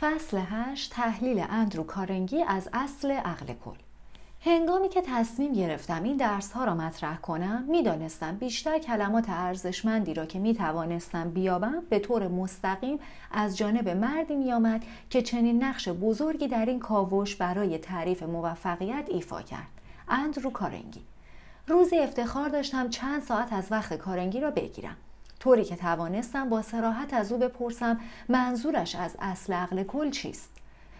فصل 8 تحلیل اندرو کارنگی از اصل عقل کل. هنگامی که تصمیم گرفتم این درس ها را مطرح کنم می‌دانستم بیشتر کلمات ارزشمندی را که می توانستم بیابم به طور مستقیم از جانب مردی می آمد که چنین نقش بزرگی در این کاوش برای تعریف موفقیت ایفا کرد. اندرو کارنگی. روزی افتخار داشتم چند ساعت از وقت کارنگی را بگیرم. طوری که توانستم با سراحت از او بپرسم منظورش از اصل عقل کل چیست؟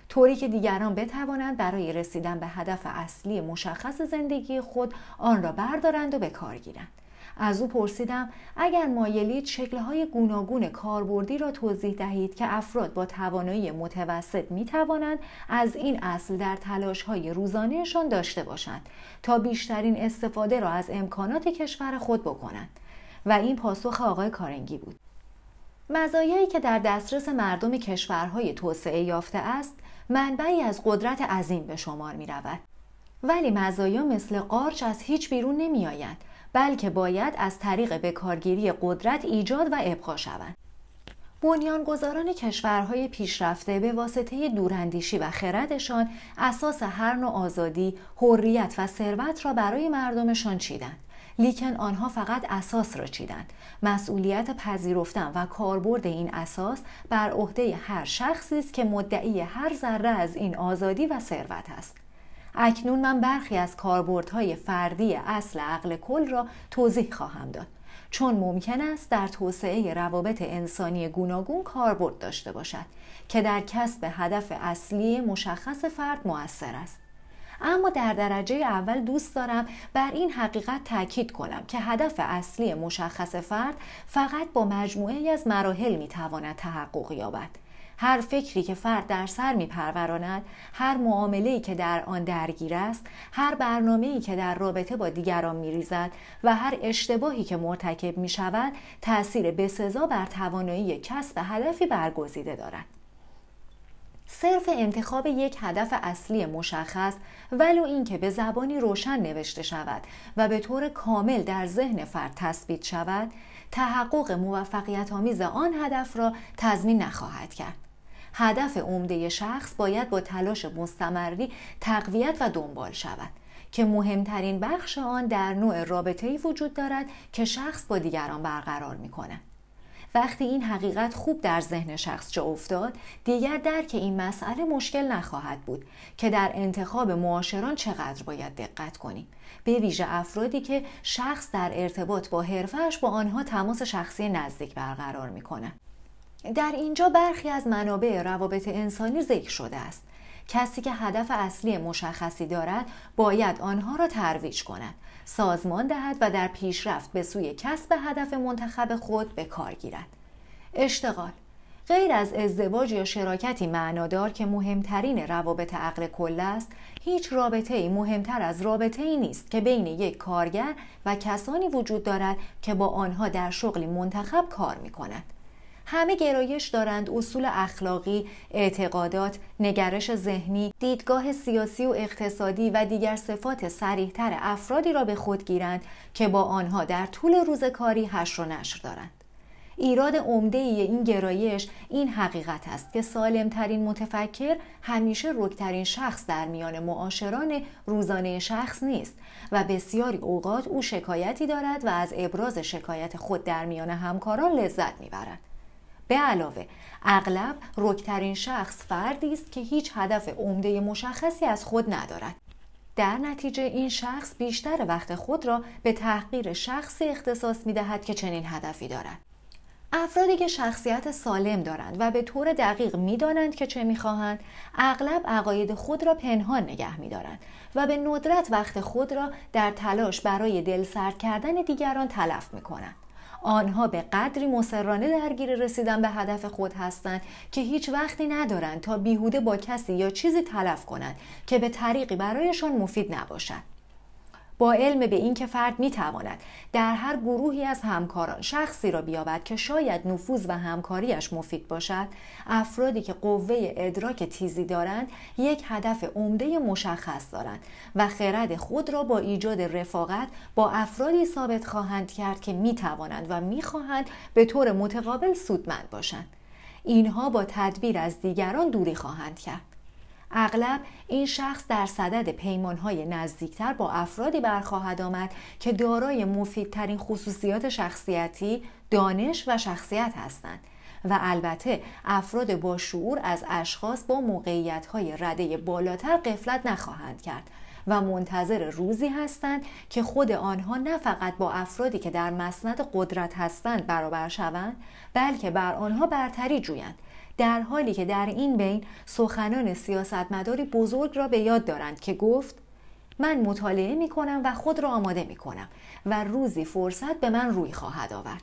طوری که دیگران بتوانند برای رسیدن به هدف اصلی مشخص زندگی خود آن را بردارند و به کار گیرند. از او پرسیدم اگر مایلید شکلهای گوناگون کاربردی را توضیح دهید که افراد با توانایی متوسط می توانند از این اصل در تلاشهای روزانهشان داشته باشند تا بیشترین استفاده را از امکانات کشور خود بکنند. و این پاسخ آقای کارنگی بود مزایایی که در دسترس مردم کشورهای توسعه یافته است منبعی از قدرت عظیم به شمار می رود. ولی مزایا مثل قارچ از هیچ بیرون نمی آید بلکه باید از طریق بکارگیری قدرت ایجاد و ابقا شوند. بنیانگذاران کشورهای پیشرفته به واسطه دوراندیشی و خردشان اساس هر نوع آزادی، حریت و ثروت را برای مردمشان چیدند. لیکن آنها فقط اساس را چیدند. مسئولیت پذیرفتن و کاربرد این اساس بر عهده هر شخصی است که مدعی هر ذره از این آزادی و ثروت است. اکنون من برخی از کاربردهای فردی اصل عقل کل را توضیح خواهم داد. چون ممکن است در توسعه روابط انسانی گوناگون کاربرد داشته باشد که در کسب هدف اصلی مشخص فرد موثر است. اما در درجه اول دوست دارم بر این حقیقت تاکید کنم که هدف اصلی مشخص فرد فقط با مجموعه از مراحل می‌تواند تحقق یابد. هر فکری که فرد در سر میپروراند هر معامله‌ای که در آن درگیر است هر برنامه‌ای که در رابطه با دیگران میریزد و هر اشتباهی که مرتکب می شود تأثیر بسزا بر توانایی کسب هدفی برگزیده دارد. صرف انتخاب یک هدف اصلی مشخص ولو اینکه به زبانی روشن نوشته شود و به طور کامل در ذهن فرد تثبیت شود تحقق موفقیت آمیز آن هدف را تضمین نخواهد کرد هدف عمده شخص باید با تلاش مستمری تقویت و دنبال شود که مهمترین بخش آن در نوع رابطه‌ای وجود دارد که شخص با دیگران برقرار می کند. وقتی این حقیقت خوب در ذهن شخص جا افتاد دیگر درک این مسئله مشکل نخواهد بود که در انتخاب معاشران چقدر باید دقت کنیم. به ویژه افرادی که شخص در ارتباط با حرفش با آنها تماس شخصی نزدیک برقرار می‌کنه. در اینجا برخی از منابع روابط انسانی ذکر شده است. کسی که هدف اصلی مشخصی دارد باید آنها را ترویج کند سازمان دهد و در پیشرفت به سوی کسب هدف منتخب خود به کار گیرد اشتغال غیر از ازدواج یا شراکتی معنادار که مهمترین روابط عقل کل است هیچ رابطه ای مهمتر از رابطه ای نیست که بین یک کارگر و کسانی وجود دارد که با آنها در شغلی منتخب کار می کند. همه گرایش دارند اصول اخلاقی، اعتقادات، نگرش ذهنی، دیدگاه سیاسی و اقتصادی و دیگر صفات سریحتر افرادی را به خود گیرند که با آنها در طول روز کاری هش و نشر دارند. ایراد عمده این گرایش این حقیقت است که سالمترین متفکر همیشه رکترین شخص در میان معاشران روزانه شخص نیست و بسیاری اوقات او شکایتی دارد و از ابراز شکایت خود در میان همکاران لذت می‌برد. به علاوه اغلب رکترین شخص فردی است که هیچ هدف عمده مشخصی از خود ندارد. در نتیجه این شخص بیشتر وقت خود را به تحقیر شخصی اختصاص می دهد که چنین هدفی دارد. افرادی که شخصیت سالم دارند و به طور دقیق می‌دانند که چه می‌خواهند اغلب عقاید خود را پنهان نگه میدارند و به ندرت وقت خود را در تلاش برای دلسرد کردن دیگران تلف می‌کنند. آنها به قدری مسررانه درگیر رسیدن به هدف خود هستند که هیچ وقتی ندارند تا بیهوده با کسی یا چیزی تلف کنند که به طریقی برایشان مفید نباشد. با علم به اینکه فرد می تواند در هر گروهی از همکاران شخصی را بیابد که شاید نفوذ و همکاریش مفید باشد افرادی که قوه ادراک تیزی دارند یک هدف عمده مشخص دارند و خرد خود را با ایجاد رفاقت با افرادی ثابت خواهند کرد که می توانند و می خواهند به طور متقابل سودمند باشند. اینها با تدبیر از دیگران دوری خواهند کرد. اغلب این شخص در صدد پیمانهای نزدیکتر با افرادی برخواهد آمد که دارای مفیدترین خصوصیات شخصیتی، دانش و شخصیت هستند و البته افراد با شعور از اشخاص با موقعیت‌های رده بالاتر قفلت نخواهند کرد و منتظر روزی هستند که خود آنها نه فقط با افرادی که در مسند قدرت هستند برابر شوند بلکه بر آنها برتری جویند در حالی که در این بین سخنان سیاستمداری بزرگ را به یاد دارند که گفت من مطالعه می کنم و خود را آماده می کنم و روزی فرصت به من روی خواهد آورد.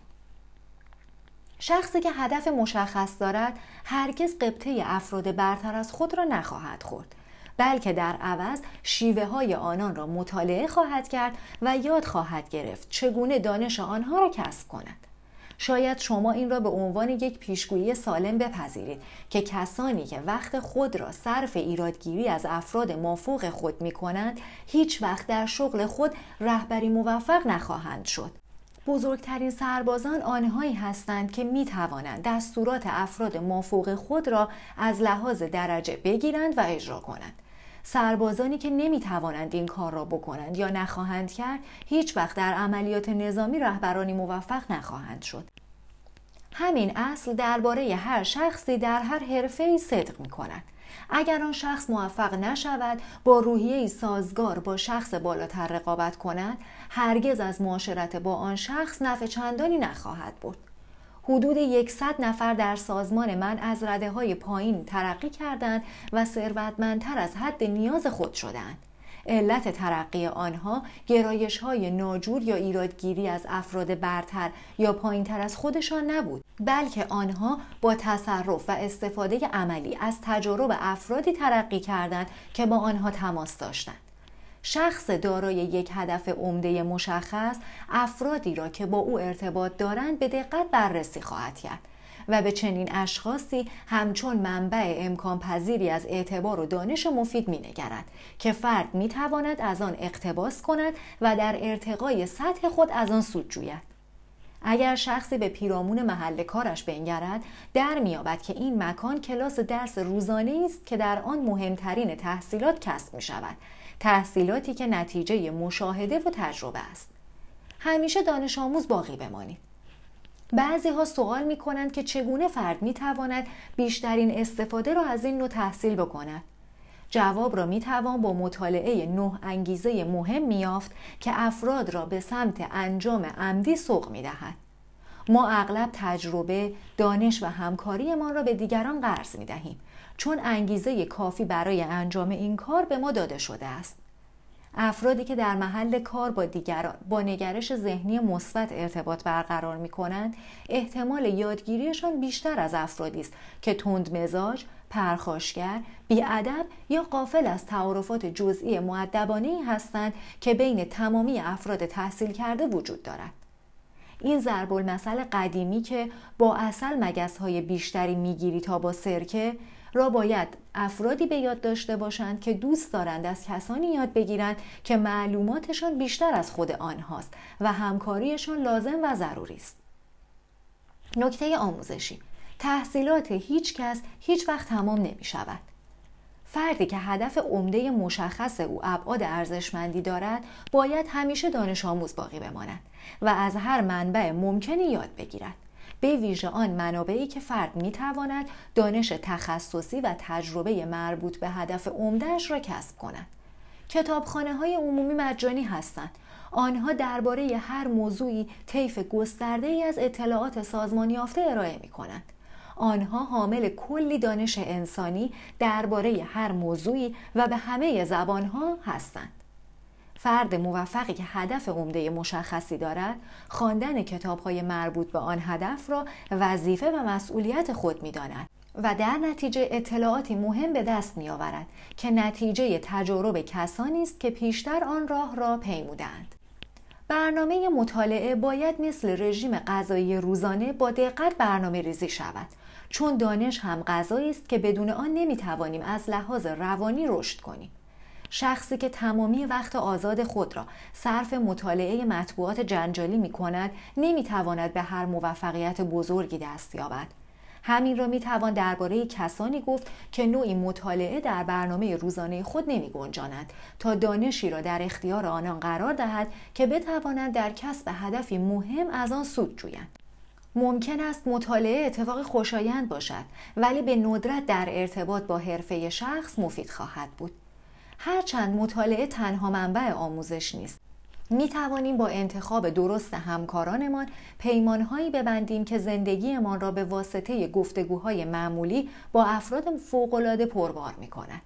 شخصی که هدف مشخص دارد هرگز قبطه افراد برتر از خود را نخواهد خورد بلکه در عوض شیوه های آنان را مطالعه خواهد کرد و یاد خواهد گرفت چگونه دانش آنها را کسب کند. شاید شما این را به عنوان یک پیشگویی سالم بپذیرید که کسانی که وقت خود را صرف ایرادگیری از افراد مافوق خود می کنند هیچ وقت در شغل خود رهبری موفق نخواهند شد. بزرگترین سربازان آنهایی هستند که می توانند دستورات افراد مافوق خود را از لحاظ درجه بگیرند و اجرا کنند. سربازانی که نمی توانند این کار را بکنند یا نخواهند کرد هیچ وقت در عملیات نظامی رهبرانی موفق نخواهند شد همین اصل درباره هر شخصی در هر حرفه ای صدق می کند. اگر آن شخص موفق نشود با روحیه سازگار با شخص بالاتر رقابت کند هرگز از معاشرت با آن شخص نفع چندانی نخواهد بود حدود یکصد نفر در سازمان من از رده های پایین ترقی کردند و ثروتمندتر از حد نیاز خود شدند. علت ترقی آنها گرایش های ناجور یا ایرادگیری از افراد برتر یا پایینتر از خودشان نبود بلکه آنها با تصرف و استفاده عملی از تجارب افرادی ترقی کردند که با آنها تماس داشتند شخص دارای یک هدف عمده مشخص افرادی را که با او ارتباط دارند به دقت بررسی خواهد کرد و به چنین اشخاصی همچون منبع امکان پذیری از اعتبار و دانش مفید می نگرد که فرد می تواند از آن اقتباس کند و در ارتقای سطح خود از آن سود جوید. اگر شخصی به پیرامون محل کارش بنگرد در میابد که این مکان کلاس درس روزانه است که در آن مهمترین تحصیلات کسب می شود تحصیلاتی که نتیجه مشاهده و تجربه است. همیشه دانش آموز باقی بمانید بعضی ها سوال می کنند که چگونه فرد می تواند بیشترین استفاده را از این نوع تحصیل بکند. جواب را می توان با مطالعه نه انگیزه مهم یافت که افراد را به سمت انجام عمدی سوق می دهد. ما اغلب تجربه، دانش و همکاریمان را به دیگران قرض می دهیم چون انگیزه کافی برای انجام این کار به ما داده شده است. افرادی که در محل کار با دیگران با نگرش ذهنی مثبت ارتباط برقرار می کنند احتمال یادگیریشان بیشتر از افرادی است که تند مزاج، پرخاشگر، بیادب یا قافل از تعارفات جزئی معدبانه هستند که بین تمامی افراد تحصیل کرده وجود دارد. این ضرب المثل قدیمی که با اصل مگس های بیشتری می‌گیری تا با سرکه را باید افرادی به یاد داشته باشند که دوست دارند از کسانی یاد بگیرند که معلوماتشان بیشتر از خود آنهاست و همکاریشان لازم و ضروری است. نکته آموزشی تحصیلات هیچ کس هیچ وقت تمام نمی شود. فردی که هدف عمده مشخص او ابعاد ارزشمندی دارد باید همیشه دانش آموز باقی بماند و از هر منبع ممکنی یاد بگیرد به ویژه آن منابعی که فرد می تواند دانش تخصصی و تجربه مربوط به هدف عمدهش را کسب کند. کتابخانه های عمومی مجانی هستند. آنها درباره هر موضوعی طیف گسترده ای از اطلاعات سازمانی یافته ارائه می کنند. آنها حامل کلی دانش انسانی درباره هر موضوعی و به همه زبانها هستند. فرد موفقی که هدف عمده مشخصی دارد خواندن کتابهای مربوط به آن هدف را وظیفه و مسئولیت خود می‌داند و در نتیجه اطلاعاتی مهم به دست می آورد که نتیجه تجارب کسانی است که پیشتر آن راه را پیمودند. برنامه مطالعه باید مثل رژیم غذایی روزانه با دقت برنامه ریزی شود چون دانش هم غذایی است که بدون آن نمی توانیم از لحاظ روانی رشد کنیم. شخصی که تمامی وقت آزاد خود را صرف مطالعه مطبوعات جنجالی می کند نمی تواند به هر موفقیت بزرگی دست یابد. همین را می توان درباره کسانی گفت که نوعی مطالعه در برنامه روزانه خود نمی گنجاند تا دانشی را در اختیار آنان قرار دهد که بتوانند در کسب هدفی مهم از آن سود جویند. ممکن است مطالعه اتفاق خوشایند باشد ولی به ندرت در ارتباط با حرفه شخص مفید خواهد بود. هرچند مطالعه تنها منبع آموزش نیست می توانیم با انتخاب درست همکارانمان پیمانهایی ببندیم که زندگیمان را به واسطه گفتگوهای معمولی با افراد فوقالعاده پربار می کند.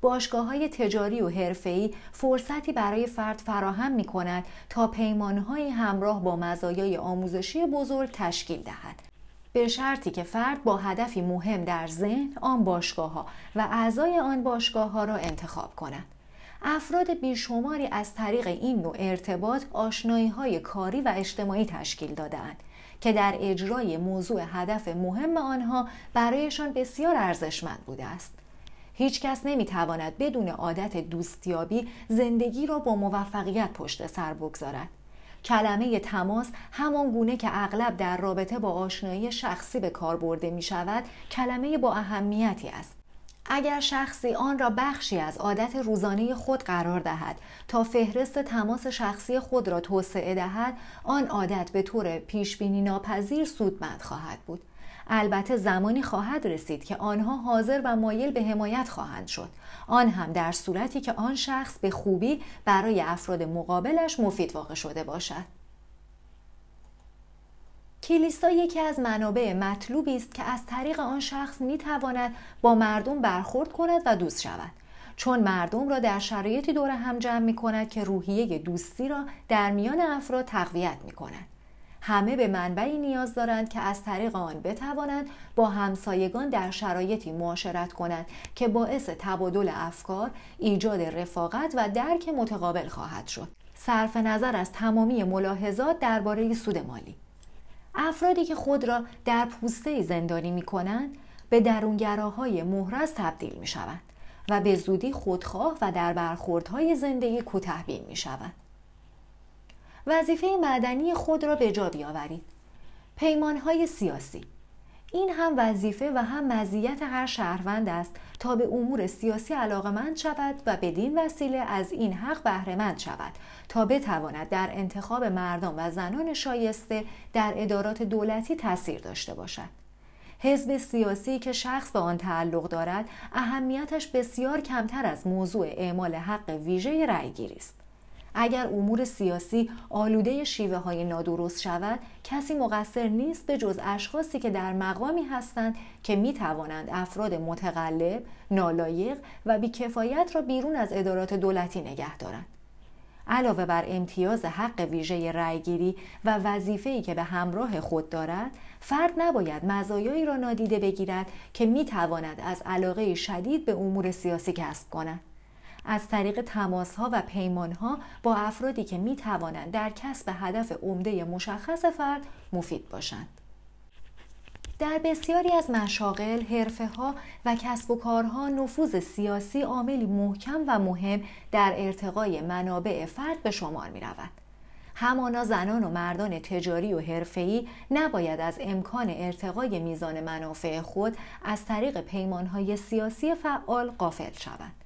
باشگاه های تجاری و حرفه‌ای فرصتی برای فرد فراهم می کند تا پیمانهای همراه با مزایای آموزشی بزرگ تشکیل دهد به شرطی که فرد با هدفی مهم در ذهن آن باشگاه ها و اعضای آن باشگاه ها را انتخاب کند. افراد بیشماری از طریق این نوع ارتباط آشنایی های کاری و اجتماعی تشکیل دادهاند که در اجرای موضوع هدف مهم آنها برایشان بسیار ارزشمند بوده است. هیچ کس نمی تواند بدون عادت دوستیابی زندگی را با موفقیت پشت سر بگذارد. کلمه تماس همان گونه که اغلب در رابطه با آشنایی شخصی به کار برده می شود کلمه با اهمیتی است. اگر شخصی آن را بخشی از عادت روزانه خود قرار دهد تا فهرست تماس شخصی خود را توسعه دهد آن عادت به طور پیشبینی ناپذیر سودمند خواهد بود. البته زمانی خواهد رسید که آنها حاضر و مایل به حمایت خواهند شد. آن هم در صورتی که آن شخص به خوبی برای افراد مقابلش مفید واقع شده باشد. کلیسا یکی از منابع مطلوبی است که از طریق آن شخص می تواند با مردم برخورد کند و دوست شود. چون مردم را در شرایطی دور هم جمع می کند که روحیه دوستی را در میان افراد تقویت می کند همه به منبعی نیاز دارند که از طریق آن بتوانند با همسایگان در شرایطی معاشرت کنند که باعث تبادل افکار، ایجاد رفاقت و درک متقابل خواهد شد. صرف نظر از تمامی ملاحظات درباره سود مالی. افرادی که خود را در پوسته زندانی می کنند به درونگراهای مهرز تبدیل می شوند و به زودی خودخواه و در برخوردهای زندگی کوتهبین می شوند. وظیفه مدنی خود را به جا بیاورید. پیمانهای سیاسی. این هم وظیفه و هم مزیت هر شهروند است تا به امور سیاسی علاقمند شود و بدین وسیله از این حق بهرهمند شود تا بتواند در انتخاب مردم و زنان شایسته در ادارات دولتی تاثیر داشته باشد. حزب سیاسی که شخص به آن تعلق دارد اهمیتش بسیار کمتر از موضوع اعمال حق ویژه رأیگیری است. اگر امور سیاسی آلوده شیوه های نادرست شود کسی مقصر نیست به جز اشخاصی که در مقامی هستند که می توانند افراد متقلب، نالایق و بیکفایت را بیرون از ادارات دولتی نگه دارند. علاوه بر امتیاز حق ویژه رأیگیری و وظیفه‌ای که به همراه خود دارد فرد نباید مزایایی را نادیده بگیرد که می تواند از علاقه شدید به امور سیاسی کسب کند از طریق تماس ها و پیمان ها با افرادی که می توانند در کسب هدف عمده مشخص فرد مفید باشند. در بسیاری از مشاغل، حرفه ها و کسب و کارها نفوذ سیاسی عاملی محکم و مهم در ارتقای منابع فرد به شمار می رود. همانا زنان و مردان تجاری و حرفه‌ای نباید از امکان ارتقای میزان منافع خود از طریق پیمانهای سیاسی فعال قافل شوند.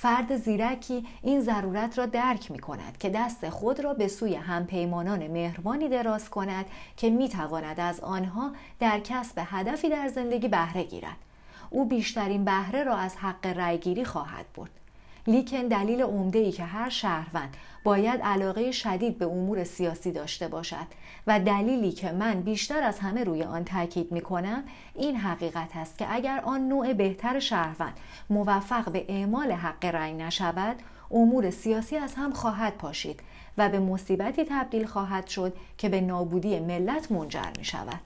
فرد زیرکی این ضرورت را درک می کند که دست خود را به سوی همپیمانان مهربانی دراز کند که می تواند از آنها در کسب هدفی در زندگی بهره گیرد. او بیشترین بهره را از حق رأیگیری خواهد برد. لیکن دلیل عمده ای که هر شهروند باید علاقه شدید به امور سیاسی داشته باشد و دلیلی که من بیشتر از همه روی آن تاکید می کنم این حقیقت است که اگر آن نوع بهتر شهروند موفق به اعمال حق رأی نشود امور سیاسی از هم خواهد پاشید و به مصیبتی تبدیل خواهد شد که به نابودی ملت منجر می شود.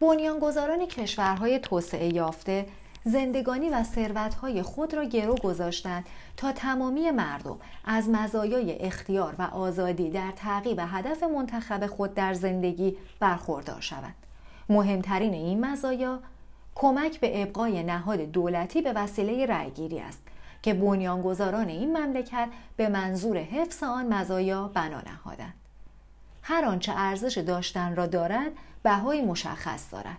بنیانگذاران کشورهای توسعه یافته زندگانی و ثروتهای خود را گرو گذاشتند تا تمامی مردم از مزایای اختیار و آزادی در تعقیب هدف منتخب خود در زندگی برخوردار شوند. مهمترین این مزایا کمک به ابقای نهاد دولتی به وسیله رأیگیری است که بنیانگذاران این مملکت به منظور حفظ آن مزایا بنا نهادند. هر آنچه ارزش داشتن را دارد بهای مشخص دارد.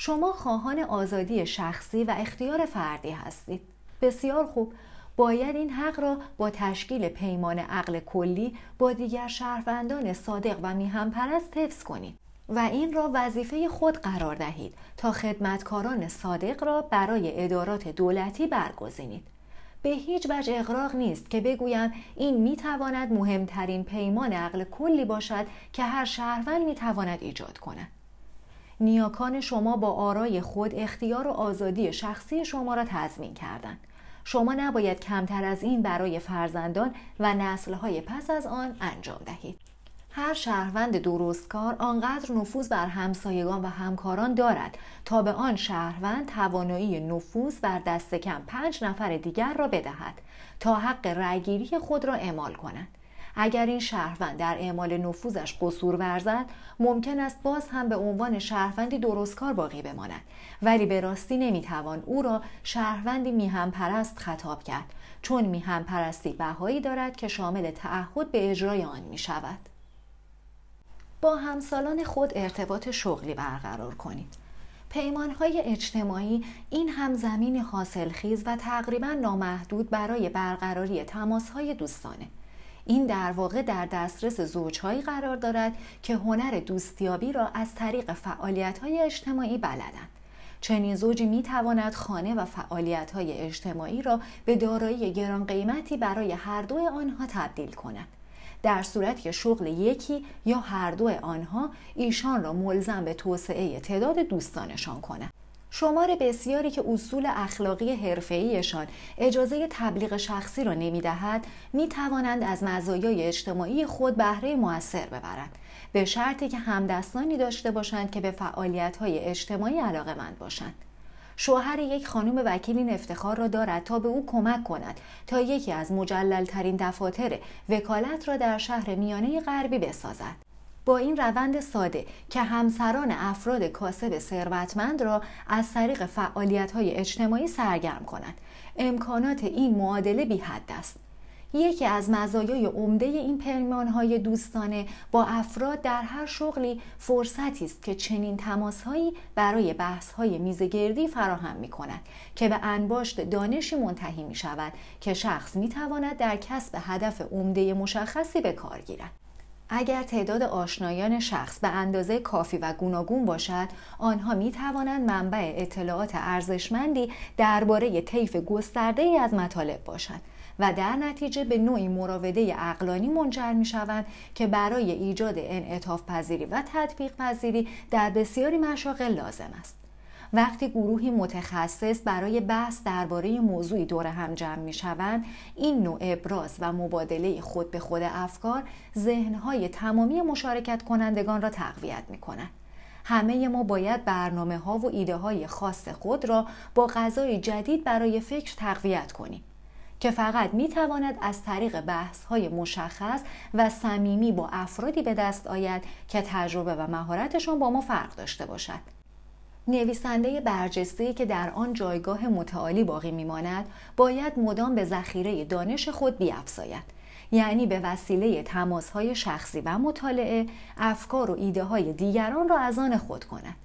شما خواهان آزادی شخصی و اختیار فردی هستید. بسیار خوب. باید این حق را با تشکیل پیمان عقل کلی با دیگر شهروندان صادق و میهم پرست حفظ کنید و این را وظیفه خود قرار دهید تا خدمتکاران صادق را برای ادارات دولتی برگزینید. به هیچ وجه اقراق نیست که بگویم این می‌تواند مهمترین پیمان عقل کلی باشد که هر شهروند می‌تواند ایجاد کند. نیاکان شما با آرای خود اختیار و آزادی شخصی شما را تضمین کردند. شما نباید کمتر از این برای فرزندان و نسلهای پس از آن انجام دهید. هر شهروند درستکار آنقدر نفوذ بر همسایگان و همکاران دارد تا به آن شهروند توانایی نفوذ بر دست کم پنج نفر دیگر را بدهد تا حق رأیگیری خود را اعمال کند اگر این شهروند در اعمال نفوذش قصور ورزد ممکن است باز هم به عنوان شهروندی درستکار باقی بماند ولی به راستی نمی‌توان او را شهروندی میهم پرست خطاب کرد چون میهم پرستی بهایی دارد که شامل تعهد به اجرای آن می شود. با همسالان خود ارتباط شغلی برقرار کنید. پیمانهای اجتماعی این هم زمین حاصلخیز و تقریبا نامحدود برای برقراری تماسهای دوستانه. این در واقع در دسترس زوجهایی قرار دارد که هنر دوستیابی را از طریق فعالیتهای اجتماعی بلدند. چنین زوجی می تواند خانه و فعالیت های اجتماعی را به دارایی گران قیمتی برای هر دو آنها تبدیل کند. در صورتی که شغل یکی یا هر دو آنها ایشان را ملزم به توسعه تعداد دوستانشان کند. شمار بسیاری که اصول اخلاقی حرفه‌ایشان اجازه تبلیغ شخصی را نمی‌دهد می توانند از مزایای اجتماعی خود بهره موثر ببرند. به شرطی که همدستانی داشته باشند که به فعالیت‌های اجتماعی علاقه باشند. شوهر یک خانم وکیل این افتخار را دارد تا به او کمک کند تا یکی از مجللترین دفاتر وکالت را در شهر میانه غربی بسازد. با این روند ساده که همسران افراد کاسب ثروتمند را از طریق فعالیت های اجتماعی سرگرم کند امکانات این معادله بی حد است یکی از مزایای عمده این پیمانهای دوستانه با افراد در هر شغلی فرصتی است که چنین تماسهایی برای بحثهای میزگردی فراهم می کند که به انباشت دانشی منتهی می شود که شخص می تواند در کسب هدف عمده مشخصی به کار گیرد. اگر تعداد آشنایان شخص به اندازه کافی و گوناگون باشد آنها می توانند منبع اطلاعات ارزشمندی درباره طیف گسترده ای از مطالب باشند و در نتیجه به نوعی مراوده اقلانی منجر می شوند که برای ایجاد انعطاف پذیری و تطبیق پذیری در بسیاری مشاغل لازم است. وقتی گروهی متخصص برای بحث درباره موضوعی دور هم جمع می شوند این نوع ابراز و مبادله خود به خود افکار ذهنهای تمامی مشارکت کنندگان را تقویت می کند. همه ما باید برنامه ها و ایده های خاص خود را با غذای جدید برای فکر تقویت کنیم. که فقط می تواند از طریق بحث های مشخص و صمیمی با افرادی به دست آید که تجربه و مهارتشان با ما فرق داشته باشد. نویسنده برجسته که در آن جایگاه متعالی باقی میماند باید مدام به ذخیره دانش خود بیافزاید یعنی به وسیله تماسهای شخصی و مطالعه افکار و ایده های دیگران را از آن خود کند.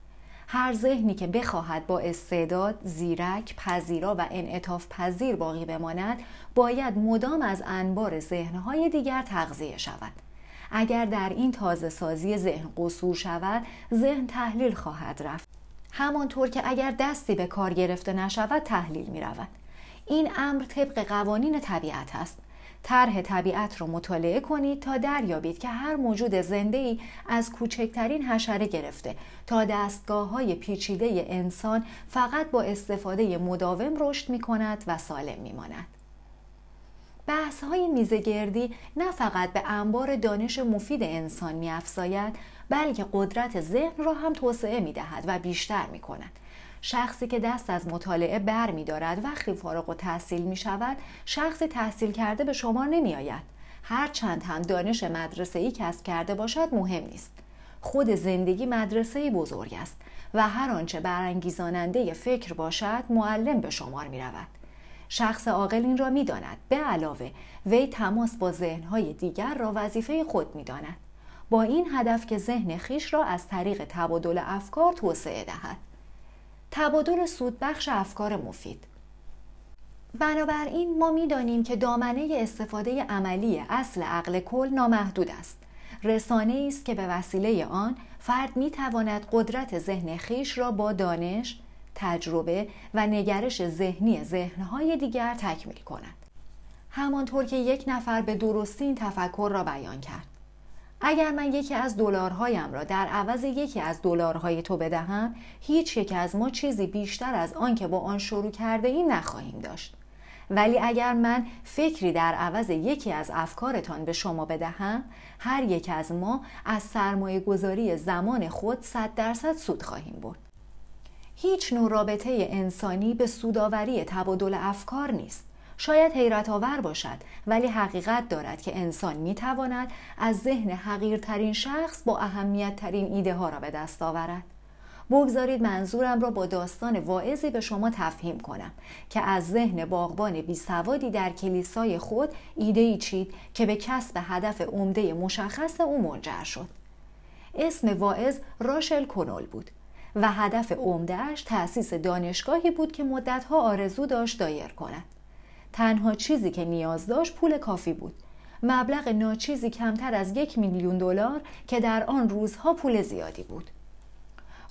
هر ذهنی که بخواهد با استعداد، زیرک، پذیرا و انعطاف پذیر باقی بماند باید مدام از انبار ذهنهای دیگر تغذیه شود. اگر در این تازه سازی ذهن قصور شود ذهن تحلیل خواهد رفت. همانطور که اگر دستی به کار گرفته نشود تحلیل می رود. این امر طبق قوانین طبیعت است. طرح طبیعت را مطالعه کنید تا دریابید که هر موجود زنده ای از کوچکترین حشره گرفته تا دستگاه های پیچیده انسان فقط با استفاده مداوم رشد می کند و سالم می ماند. بحث های میزگردی نه فقط به انبار دانش مفید انسان می افزاید بلکه قدرت ذهن را هم توسعه می دهد و بیشتر می کند. شخصی که دست از مطالعه بر می دارد وقتی فارغ و تحصیل می شود شخصی تحصیل کرده به شما نمی آید. هر چند هم دانش مدرسه ای کسب کرده باشد مهم نیست. خود زندگی مدرسه بزرگ است و هر آنچه برانگیزاننده فکر باشد معلم به شمار می رود. شخص عاقل این را می داند. به علاوه وی تماس با ذهنهای دیگر را وظیفه خود می داند. با این هدف که ذهن خیش را از طریق تبادل افکار توسعه دهد تبادل سودبخش افکار مفید بنابراین ما می‌دانیم که دامنه استفاده عملی اصل عقل کل نامحدود است رسانه است که به وسیله آن فرد می تواند قدرت ذهن خیش را با دانش، تجربه و نگرش ذهنی ذهنهای دیگر تکمیل کند. همانطور که یک نفر به درستی این تفکر را بیان کرد. اگر من یکی از دلارهایم را در عوض یکی از دلارهای تو بدهم هیچ یک از ما چیزی بیشتر از آن که با آن شروع کرده ایم نخواهیم داشت. ولی اگر من فکری در عوض یکی از افکارتان به شما بدهم هر یک از ما از سرمایه گذاری زمان خود صد درصد سود خواهیم برد. هیچ نوع رابطه انسانی به سوداوری تبادل افکار نیست. شاید حیرت آور باشد ولی حقیقت دارد که انسان می تواند از ذهن حقیرترین شخص با اهمیت ترین ایده ها را به دست آورد. بگذارید منظورم را با داستان واعظی به شما تفهیم کنم که از ذهن باغبان بی سوادی در کلیسای خود ایده ای چید که به کسب هدف عمده مشخص او منجر شد. اسم واعظ راشل کنول بود و هدف عمدهش تأسیس دانشگاهی بود که مدتها آرزو داشت دایر کند. تنها چیزی که نیاز داشت پول کافی بود. مبلغ ناچیزی کمتر از یک میلیون دلار که در آن روزها پول زیادی بود.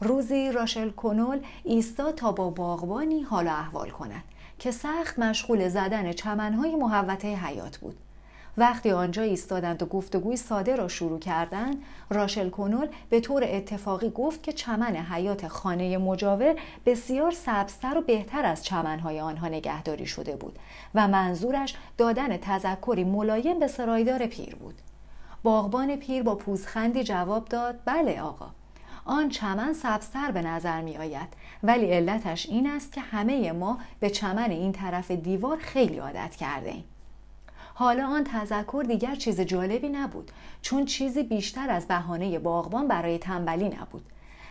روزی راشل کنول ایستاد تا با باغبانی حال احوال کند که سخت مشغول زدن چمنهای محوطه حیات بود. وقتی آنجا ایستادند و گفتگوی ساده را شروع کردند راشل کنول به طور اتفاقی گفت که چمن حیات خانه مجاور بسیار سبزتر و بهتر از چمنهای آنها نگهداری شده بود و منظورش دادن تذکری ملایم به سرایدار پیر بود باغبان پیر با پوزخندی جواب داد بله آقا آن چمن سبزتر به نظر می آید ولی علتش این است که همه ما به چمن این طرف دیوار خیلی عادت کرده ایم. حالا آن تذکر دیگر چیز جالبی نبود چون چیزی بیشتر از بهانه باغبان برای تنبلی نبود.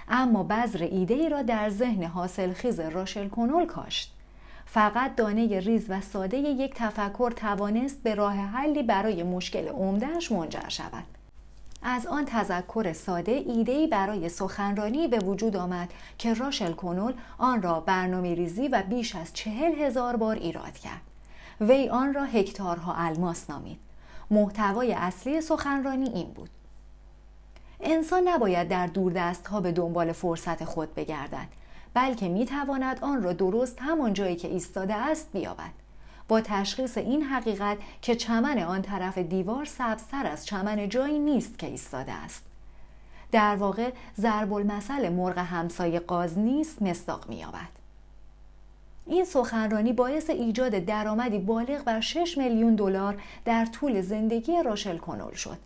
اما بذر ایده ای را در ذهن حاصلخیز راشل کنول کاشت. فقط دانه ریز و ساده یک تفکر توانست به راه حلی برای مشکل عمدهش منجر شود. از آن تذکر ساده ایدهی برای سخنرانی به وجود آمد که راشل کنول آن را برنامه ریزی و بیش از چهل هزار بار ایراد کرد. وی آن را هکتارها الماس نامید. محتوای اصلی سخنرانی این بود. انسان نباید در دوردست ها به دنبال فرصت خود بگردد بلکه می تواند آن را درست همان جایی که ایستاده است بیابد. با تشخیص این حقیقت که چمن آن طرف دیوار سبزتر از چمن جایی نیست که ایستاده است در واقع ضرب المثل مرغ همسایه قاز نیست مصداق مییابد این سخنرانی باعث ایجاد درآمدی بالغ بر 6 میلیون دلار در طول زندگی راشل کنول شد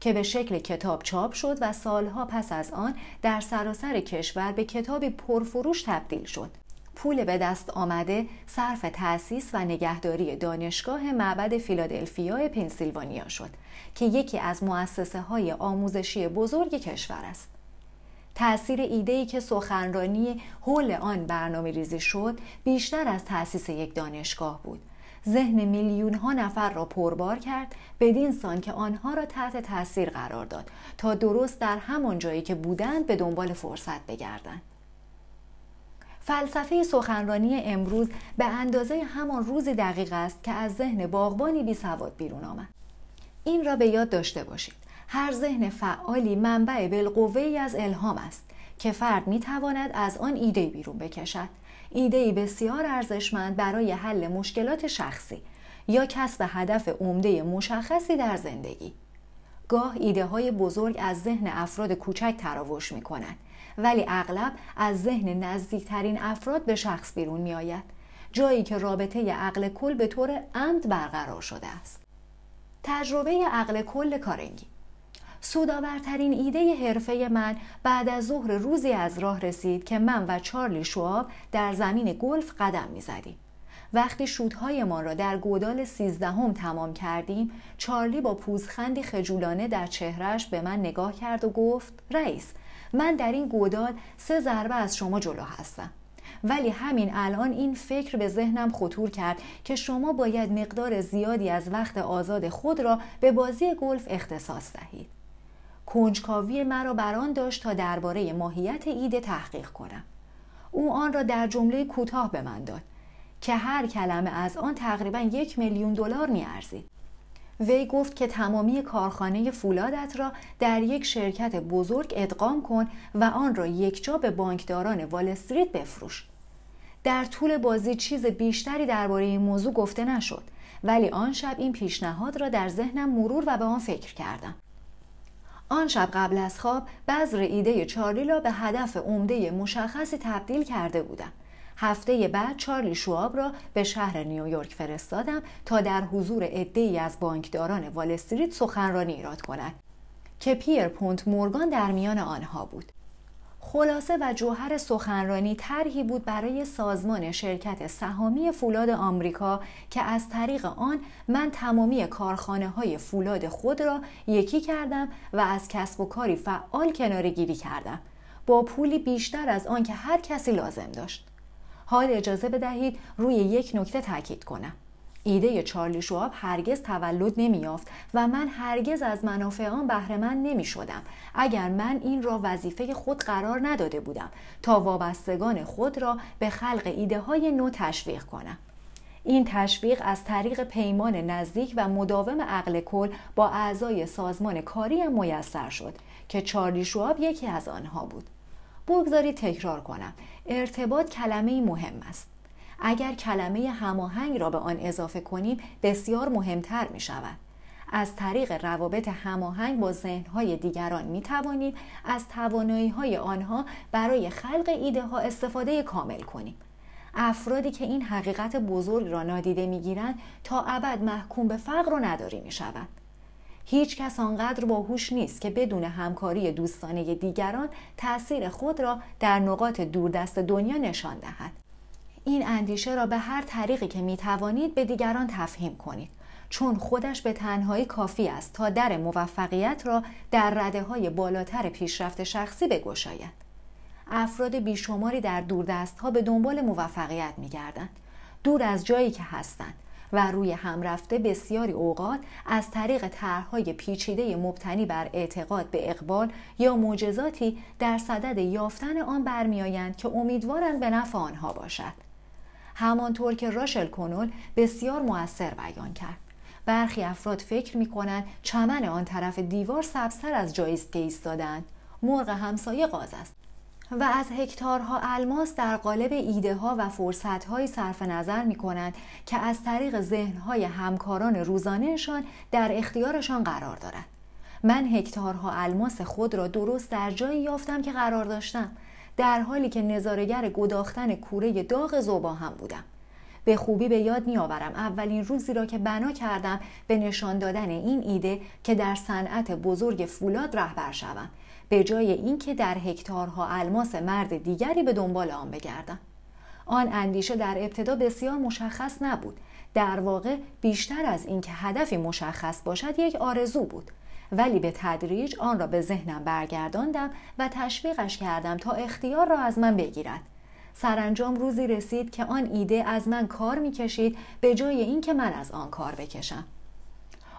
که به شکل کتاب چاپ شد و سالها پس از آن در سراسر کشور به کتابی پرفروش تبدیل شد پول به دست آمده صرف تأسیس و نگهداری دانشگاه معبد فیلادلفیا پنسیلوانیا شد که یکی از مؤسسه های آموزشی بزرگ کشور است. تأثیر ایده‌ای که سخنرانی حول آن برنامه ریزی شد بیشتر از تأسیس یک دانشگاه بود. ذهن میلیون ها نفر را پربار کرد بدین سان که آنها را تحت تاثیر قرار داد تا درست در همان جایی که بودند به دنبال فرصت بگردند. فلسفه سخنرانی امروز به اندازه همان روزی دقیق است که از ذهن باغبانی بی سواد بیرون آمد. این را به یاد داشته باشید. هر ذهن فعالی منبع بالقوه از الهام است که فرد می تواند از آن ایده بیرون بکشد. ایده بسیار ارزشمند برای حل مشکلات شخصی یا کسب هدف عمده مشخصی در زندگی. گاه ایده های بزرگ از ذهن افراد کوچک تراوش می کنند ولی اغلب از ذهن نزدیکترین افراد به شخص بیرون می آید. جایی که رابطه عقل کل به طور عمد برقرار شده است. تجربه عقل کل کارنگی سودآورترین ایده حرفه من بعد از ظهر روزی از راه رسید که من و چارلی شواب در زمین گلف قدم می‌زدیم. وقتی شودهایمان را در گودال سیزدهم تمام کردیم چارلی با پوزخندی خجولانه در چهرش به من نگاه کرد و گفت رئیس من در این گودال سه ضربه از شما جلو هستم. ولی همین الان این فکر به ذهنم خطور کرد که شما باید مقدار زیادی از وقت آزاد خود را به بازی گلف اختصاص دهید. کنجکاوی مرا بران داشت تا درباره ماهیت ایده تحقیق کنم. او آن را در جمله کوتاه به من داد که هر کلمه از آن تقریبا یک میلیون دلار میارزید وی گفت که تمامی کارخانه فولادت را در یک شرکت بزرگ ادغام کن و آن را یکجا به بانکداران وال استریت بفروش. در طول بازی چیز بیشتری درباره این موضوع گفته نشد ولی آن شب این پیشنهاد را در ذهنم مرور و به آن فکر کردم. آن شب قبل از خواب بذر ایده چارلی را به هدف عمده مشخصی تبدیل کرده بودم. هفته بعد چارلی شواب را به شهر نیویورک فرستادم تا در حضور عدهای از بانکداران وال استریت سخنرانی ایراد کند که پیر پونت مورگان در میان آنها بود. خلاصه و جوهر سخنرانی طرحی بود برای سازمان شرکت سهامی فولاد آمریکا که از طریق آن من تمامی کارخانه های فولاد خود را یکی کردم و از کسب و کاری فعال کنارگیری کردم. با پولی بیشتر از آن که هر کسی لازم داشت. حال اجازه بدهید روی یک نکته تاکید کنم. ایده چارلی شواب هرگز تولد نمیافت و من هرگز از منافع آن بهرهمند نمی شدم اگر من این را وظیفه خود قرار نداده بودم تا وابستگان خود را به خلق ایده های نو تشویق کنم. این تشویق از طریق پیمان نزدیک و مداوم عقل کل با اعضای سازمان کاری میسر شد که چارلی شواب یکی از آنها بود. بگذارید تکرار کنم. ارتباط کلمه مهم است. اگر کلمه هماهنگ را به آن اضافه کنیم بسیار مهمتر می شود از طریق روابط هماهنگ با ذهنهای دیگران می توانیم از توانایی های آنها برای خلق ایده ها استفاده کامل کنیم افرادی که این حقیقت بزرگ را نادیده می گیرند تا ابد محکوم به فقر و نداری می شود. هیچ کس آنقدر باهوش نیست که بدون همکاری دوستانه دیگران تأثیر خود را در نقاط دوردست دنیا نشان دهد. این اندیشه را به هر طریقی که می توانید به دیگران تفهیم کنید. چون خودش به تنهایی کافی است تا در موفقیت را در رده های بالاتر پیشرفت شخصی بگشاید. افراد بیشماری در دوردست ها به دنبال موفقیت می گردند. دور از جایی که هستند و روی هم رفته بسیاری اوقات از طریق طرحهای پیچیده مبتنی بر اعتقاد به اقبال یا معجزاتی در صدد یافتن آن برمیآیند که امیدوارند به نفع آنها باشد. همانطور که راشل کنول بسیار موثر بیان کرد. برخی افراد فکر می کنند چمن آن طرف دیوار سبزتر از جاییست که ایستادند مرغ همسایه قاز است. و از هکتارها الماس در قالب ایده ها و فرصت های صرف نظر می کنند که از طریق ذهن های همکاران روزانهشان در اختیارشان قرار دارد. من هکتارها الماس خود را درست در جایی یافتم که قرار داشتم. در حالی که نظارگر گداختن کوره داغ زوبا هم بودم. به خوبی به یاد میآورم اولین روزی را که بنا کردم به نشان دادن این ایده که در صنعت بزرگ فولاد رهبر شوم. به جای اینکه در هکتارها الماس مرد دیگری به دنبال آن بگردم. آن اندیشه در ابتدا بسیار مشخص نبود. در واقع بیشتر از اینکه هدفی مشخص باشد یک آرزو بود. ولی به تدریج آن را به ذهنم برگرداندم و تشویقش کردم تا اختیار را از من بگیرد. سرانجام روزی رسید که آن ایده از من کار می‌کشید به جای اینکه من از آن کار بکشم.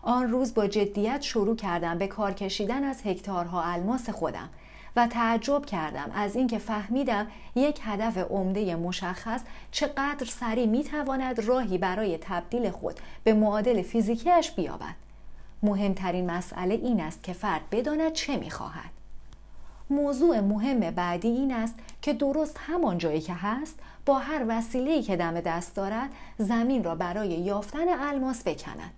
آن روز با جدیت شروع کردم به کار کشیدن از هکتارها الماس خودم و تعجب کردم از اینکه فهمیدم یک هدف عمده مشخص چقدر سریع می‌تواند راهی برای تبدیل خود به معادل فیزیکیش بیابد. مهمترین مسئله این است که فرد بداند چه می‌خواهد. موضوع مهم بعدی این است که درست همان جایی که هست با هر وسیله‌ای که دم دست دارد زمین را برای یافتن الماس بکند.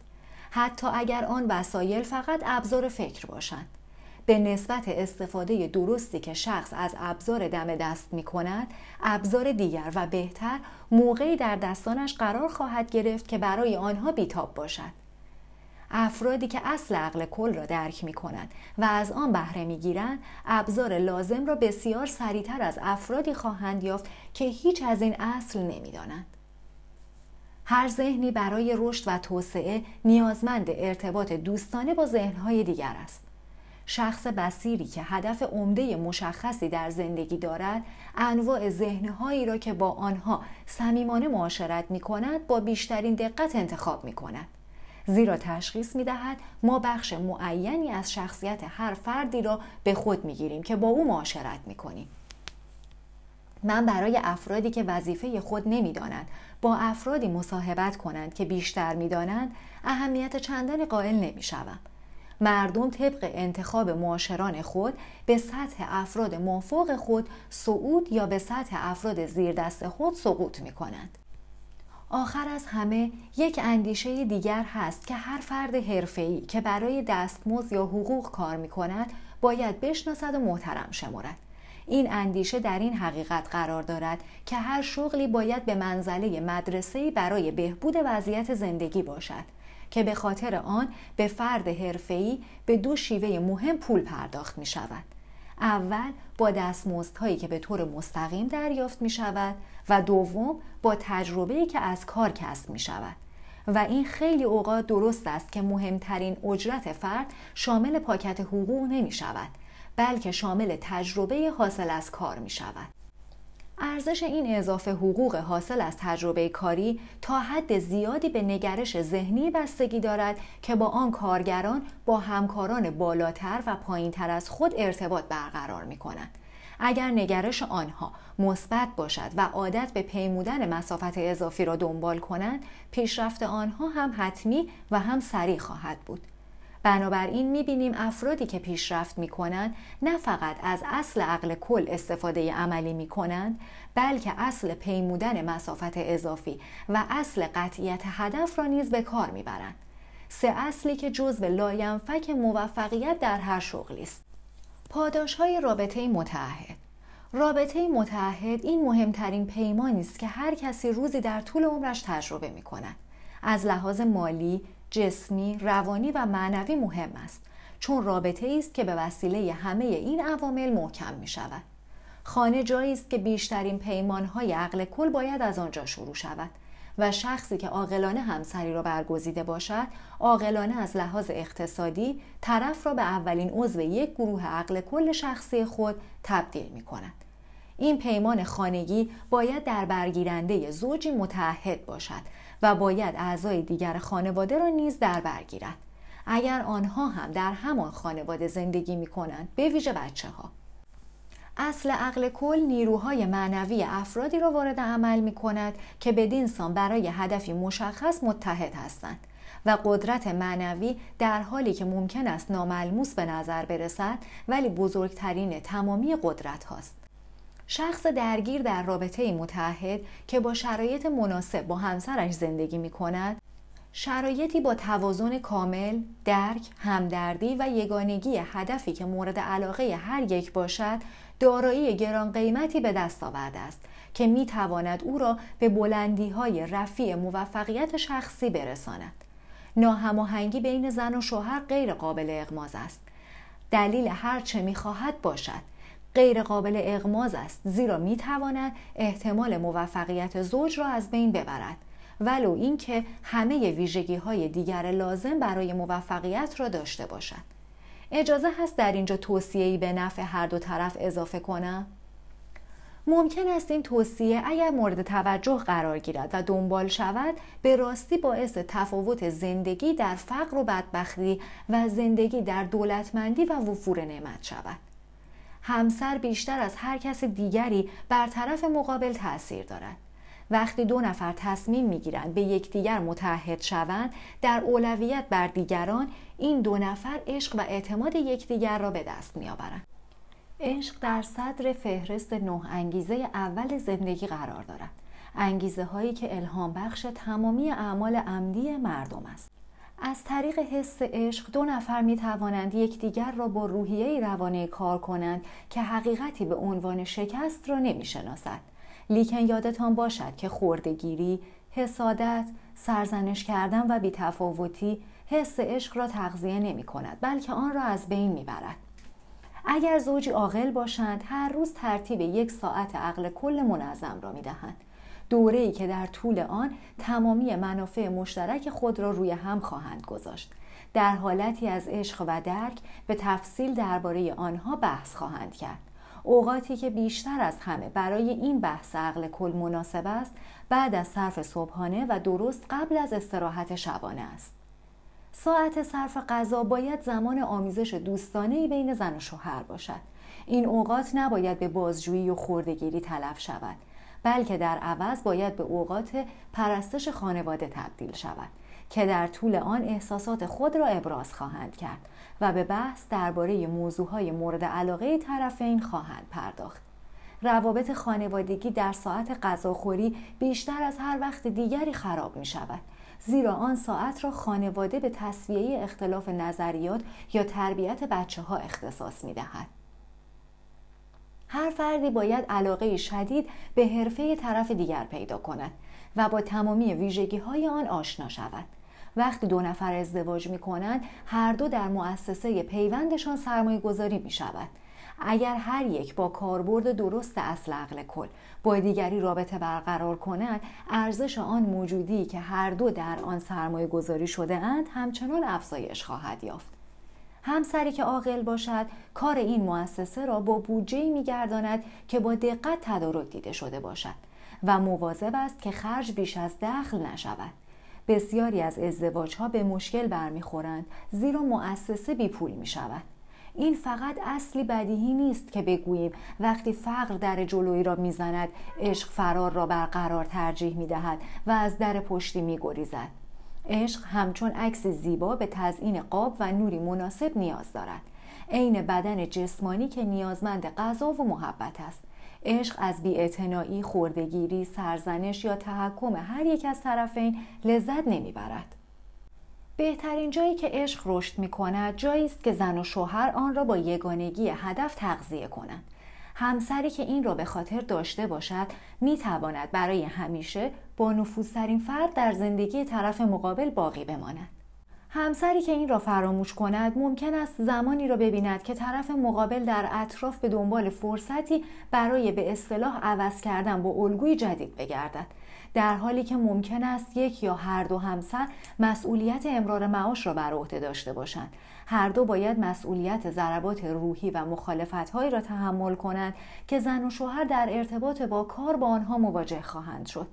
حتی اگر آن وسایل فقط ابزار فکر باشند. به نسبت استفاده درستی که شخص از ابزار دم دست می کند ابزار دیگر و بهتر موقعی در دستانش قرار خواهد گرفت که برای آنها بیتاب باشد. افرادی که اصل عقل کل را درک می کنند و از آن بهره می گیرند ابزار لازم را بسیار سریعتر از افرادی خواهند یافت که هیچ از این اصل نمی دانند. هر ذهنی برای رشد و توسعه نیازمند ارتباط دوستانه با ذهنهای دیگر است. شخص بسیری که هدف عمده مشخصی در زندگی دارد انواع ذهنهایی را که با آنها صمیمانه معاشرت می کند با بیشترین دقت انتخاب می کند. زیرا تشخیص می دهد ما بخش معینی از شخصیت هر فردی را به خود می گیریم که با او معاشرت می کنیم. من برای افرادی که وظیفه خود نمی‌دانند با افرادی مصاحبت کنند که بیشتر می‌دانند اهمیت چندانی قائل نمی‌شوم مردم طبق انتخاب معاشران خود به سطح افراد مافوق خود صعود یا به سطح افراد زیر دست خود سقوط می کنند. آخر از همه یک اندیشه دیگر هست که هر فرد حرفه‌ای که برای دستمزد یا حقوق کار می کند باید بشناسد و محترم شمارد. این اندیشه در این حقیقت قرار دارد که هر شغلی باید به منزله مدرسه برای بهبود وضعیت زندگی باشد که به خاطر آن به فرد حرفه‌ای به دو شیوه مهم پول پرداخت می شود. اول با دستمزدهایی که به طور مستقیم دریافت می شود و دوم با تجربه‌ای که از کار کسب می شود. و این خیلی اوقات درست است که مهمترین اجرت فرد شامل پاکت حقوق نمی شود بلکه شامل تجربه حاصل از کار می شود. ارزش این اضافه حقوق حاصل از تجربه کاری تا حد زیادی به نگرش ذهنی بستگی دارد که با آن کارگران با همکاران بالاتر و پایینتر از خود ارتباط برقرار می کنند. اگر نگرش آنها مثبت باشد و عادت به پیمودن مسافت اضافی را دنبال کنند پیشرفت آنها هم حتمی و هم سریع خواهد بود بنابراین می‌بینیم افرادی که پیشرفت می‌کنند نه فقط از اصل عقل کل استفاده عملی می‌کنند بلکه اصل پیمودن مسافت اضافی و اصل قطعیت هدف را نیز به کار می‌برند. سه اصلی که جزو لاینفک موفقیت در هر شغلی است. پاداش های رابطه متعهد. رابطه متعهد این مهمترین پیمانی است که هر کسی روزی در طول عمرش تجربه می کند. از لحاظ مالی، جسمی، روانی و معنوی مهم است چون رابطه است که به وسیله همه این عوامل محکم می شود. خانه جایی است که بیشترین پیمانهای عقل کل باید از آنجا شروع شود و شخصی که عاقلانه همسری را برگزیده باشد عاقلانه از لحاظ اقتصادی طرف را به اولین عضو یک گروه عقل کل شخصی خود تبدیل می کند. این پیمان خانگی باید در برگیرنده زوجی متعهد باشد و باید اعضای دیگر خانواده را نیز در بر گیرد اگر آنها هم در همان خانواده زندگی می کنند به ویژه بچه ها. اصل عقل کل نیروهای معنوی افرادی را وارد عمل می کند که بدین سان برای هدفی مشخص متحد هستند و قدرت معنوی در حالی که ممکن است ناملموس به نظر برسد ولی بزرگترین تمامی قدرت هاست. شخص درگیر در رابطه متحد که با شرایط مناسب با همسرش زندگی می کند شرایطی با توازن کامل، درک، همدردی و یگانگی هدفی که مورد علاقه هر یک باشد دارایی گران قیمتی به دست آورده است که می تواند او را به بلندی های رفیع موفقیت شخصی برساند. ناهماهنگی بین زن و شوهر غیر قابل اغماز است. دلیل هر چه می خواهد باشد غیر قابل اغماز است زیرا می تواند احتمال موفقیت زوج را از بین ببرد. ولو اینکه همه ویژگی های دیگر لازم برای موفقیت را داشته باشد. اجازه هست در اینجا توصیه‌ای به نفع هر دو طرف اضافه کنم؟ ممکن است این توصیه اگر مورد توجه قرار گیرد و دنبال شود به راستی باعث تفاوت زندگی در فقر و بدبختی و زندگی در دولتمندی و وفور نعمت شود. همسر بیشتر از هر کس دیگری بر طرف مقابل تاثیر دارد. وقتی دو نفر تصمیم می‌گیرند به یکدیگر متحد شوند در اولویت بر دیگران این دو نفر عشق و اعتماد یکدیگر را به دست میآورند. عشق در صدر فهرست نه انگیزه اول زندگی قرار دارد. انگیزه هایی که الهام بخش تمامی اعمال عمدی مردم است. از طریق حس عشق دو نفر می توانند یکدیگر را با روحیه روانه کار کنند که حقیقتی به عنوان شکست را نمی شناسد. لیکن یادتان باشد که خوردگیری، حسادت، سرزنش کردن و بیتفاوتی حس عشق را تغذیه نمی کند بلکه آن را از بین می برد. اگر زوجی عاقل باشند هر روز ترتیب یک ساعت عقل کل منظم را می دهند. دوره ای که در طول آن تمامی منافع مشترک خود را روی هم خواهند گذاشت. در حالتی از عشق و درک به تفصیل درباره آنها بحث خواهند کرد. اوقاتی که بیشتر از همه برای این بحث عقل کل مناسب است بعد از صرف صبحانه و درست قبل از استراحت شبانه است. ساعت صرف غذا باید زمان آمیزش دوستانه بین زن و شوهر باشد. این اوقات نباید به بازجویی و خوردگیری تلف شود. بلکه در عوض باید به اوقات پرستش خانواده تبدیل شود که در طول آن احساسات خود را ابراز خواهند کرد و به بحث درباره موضوعهای مورد علاقه طرفین خواهند پرداخت روابط خانوادگی در ساعت غذاخوری بیشتر از هر وقت دیگری خراب می شود زیرا آن ساعت را خانواده به تصویه اختلاف نظریات یا تربیت بچه ها اختصاص می دهد. هر فردی باید علاقه شدید به حرفه طرف دیگر پیدا کند و با تمامی ویژگی های آن آشنا شود. وقتی دو نفر ازدواج می کنند هر دو در مؤسسه پیوندشان سرمایه گذاری می شود اگر هر یک با کاربرد درست اصل عقل کل با دیگری رابطه برقرار کنند ارزش آن موجودی که هر دو در آن سرمایه گذاری شده اند همچنان افزایش خواهد یافت همسری که عاقل باشد کار این مؤسسه را با بودجه میگرداند که با دقت تدارک دیده شده باشد و مواظب است که خرج بیش از دخل نشود بسیاری از ازدواج ها به مشکل برمیخورند زیرا مؤسسه بی پول می شود این فقط اصلی بدیهی نیست که بگوییم وقتی فقر در جلوی را می‌زند عشق فرار را برقرار ترجیح می دهد و از در پشتی می گریزد. عشق همچون عکس زیبا به تزئین قاب و نوری مناسب نیاز دارد. عین بدن جسمانی که نیازمند غذا و محبت است. عشق از بیاعتنایی خوردگیری سرزنش یا تحکم هر یک از طرفین لذت نمی‌برد. بهترین جایی که عشق رشد می کند جایی است که زن و شوهر آن را با یگانگی هدف تغذیه کنند. همسری که این را به خاطر داشته باشد می تواند برای همیشه با نفوذترین فرد در زندگی طرف مقابل باقی بماند. همسری که این را فراموش کند ممکن است زمانی را ببیند که طرف مقابل در اطراف به دنبال فرصتی برای به اصطلاح عوض کردن با الگوی جدید بگردد. در حالی که ممکن است یک یا هر دو همسر مسئولیت امرار معاش را بر عهده داشته باشند. هر دو باید مسئولیت ضربات روحی و مخالفتهایی را تحمل کنند که زن و شوهر در ارتباط با کار با آنها مواجه خواهند شد.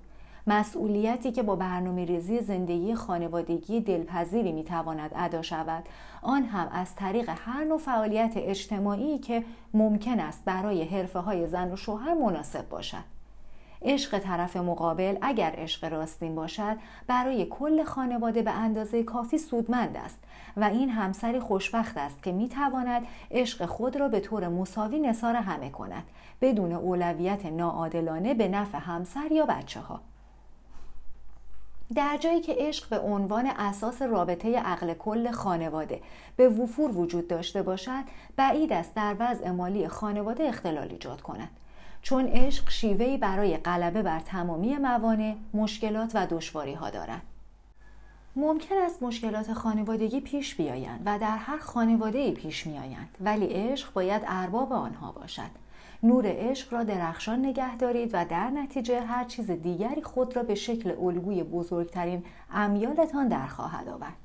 مسئولیتی که با برنامه ریزی زندگی خانوادگی دلپذیری می‌تواند ادا شود آن هم از طریق هر نوع فعالیت اجتماعی که ممکن است برای حرفه های زن و شوهر مناسب باشد. عشق طرف مقابل اگر عشق راستین باشد برای کل خانواده به اندازه کافی سودمند است. و این همسری خوشبخت است که می‌تواند عشق خود را به طور مساوی نصار همه کند بدون اولویت ناعادلانه به نفع همسر یا بچه ها. در جایی که عشق به عنوان اساس رابطه عقل کل خانواده به وفور وجود داشته باشد بعید است در وضع مالی خانواده اختلال ایجاد کند چون عشق شیوهی برای غلبه بر تمامی موانع مشکلات و دشواری ها دارد ممکن است مشکلات خانوادگی پیش بیایند و در هر خانواده پیش می آیند ولی عشق باید ارباب آنها باشد نور عشق را درخشان نگه دارید و در نتیجه هر چیز دیگری خود را به شکل الگوی بزرگترین امیالتان در خواهد آورد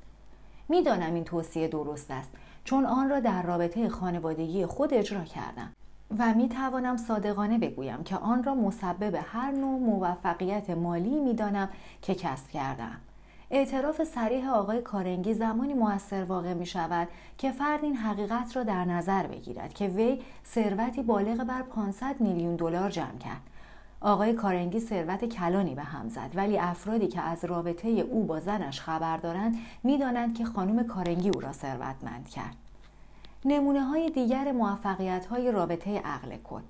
می‌دانم این توصیه درست است چون آن را در رابطه خانوادگی خود اجرا کردم و می توانم صادقانه بگویم که آن را مسبب هر نوع موفقیت مالی می دانم که کسب کردم. اعتراف سریح آقای کارنگی زمانی موثر واقع می شود که فرد این حقیقت را در نظر بگیرد که وی ثروتی بالغ بر 500 میلیون دلار جمع کرد. آقای کارنگی ثروت کلانی به هم زد ولی افرادی که از رابطه او با زنش خبر دارند می‌دانند که خانم کارنگی او را ثروتمند کرد. نمونه های دیگر موفقیت های رابطه عقل کل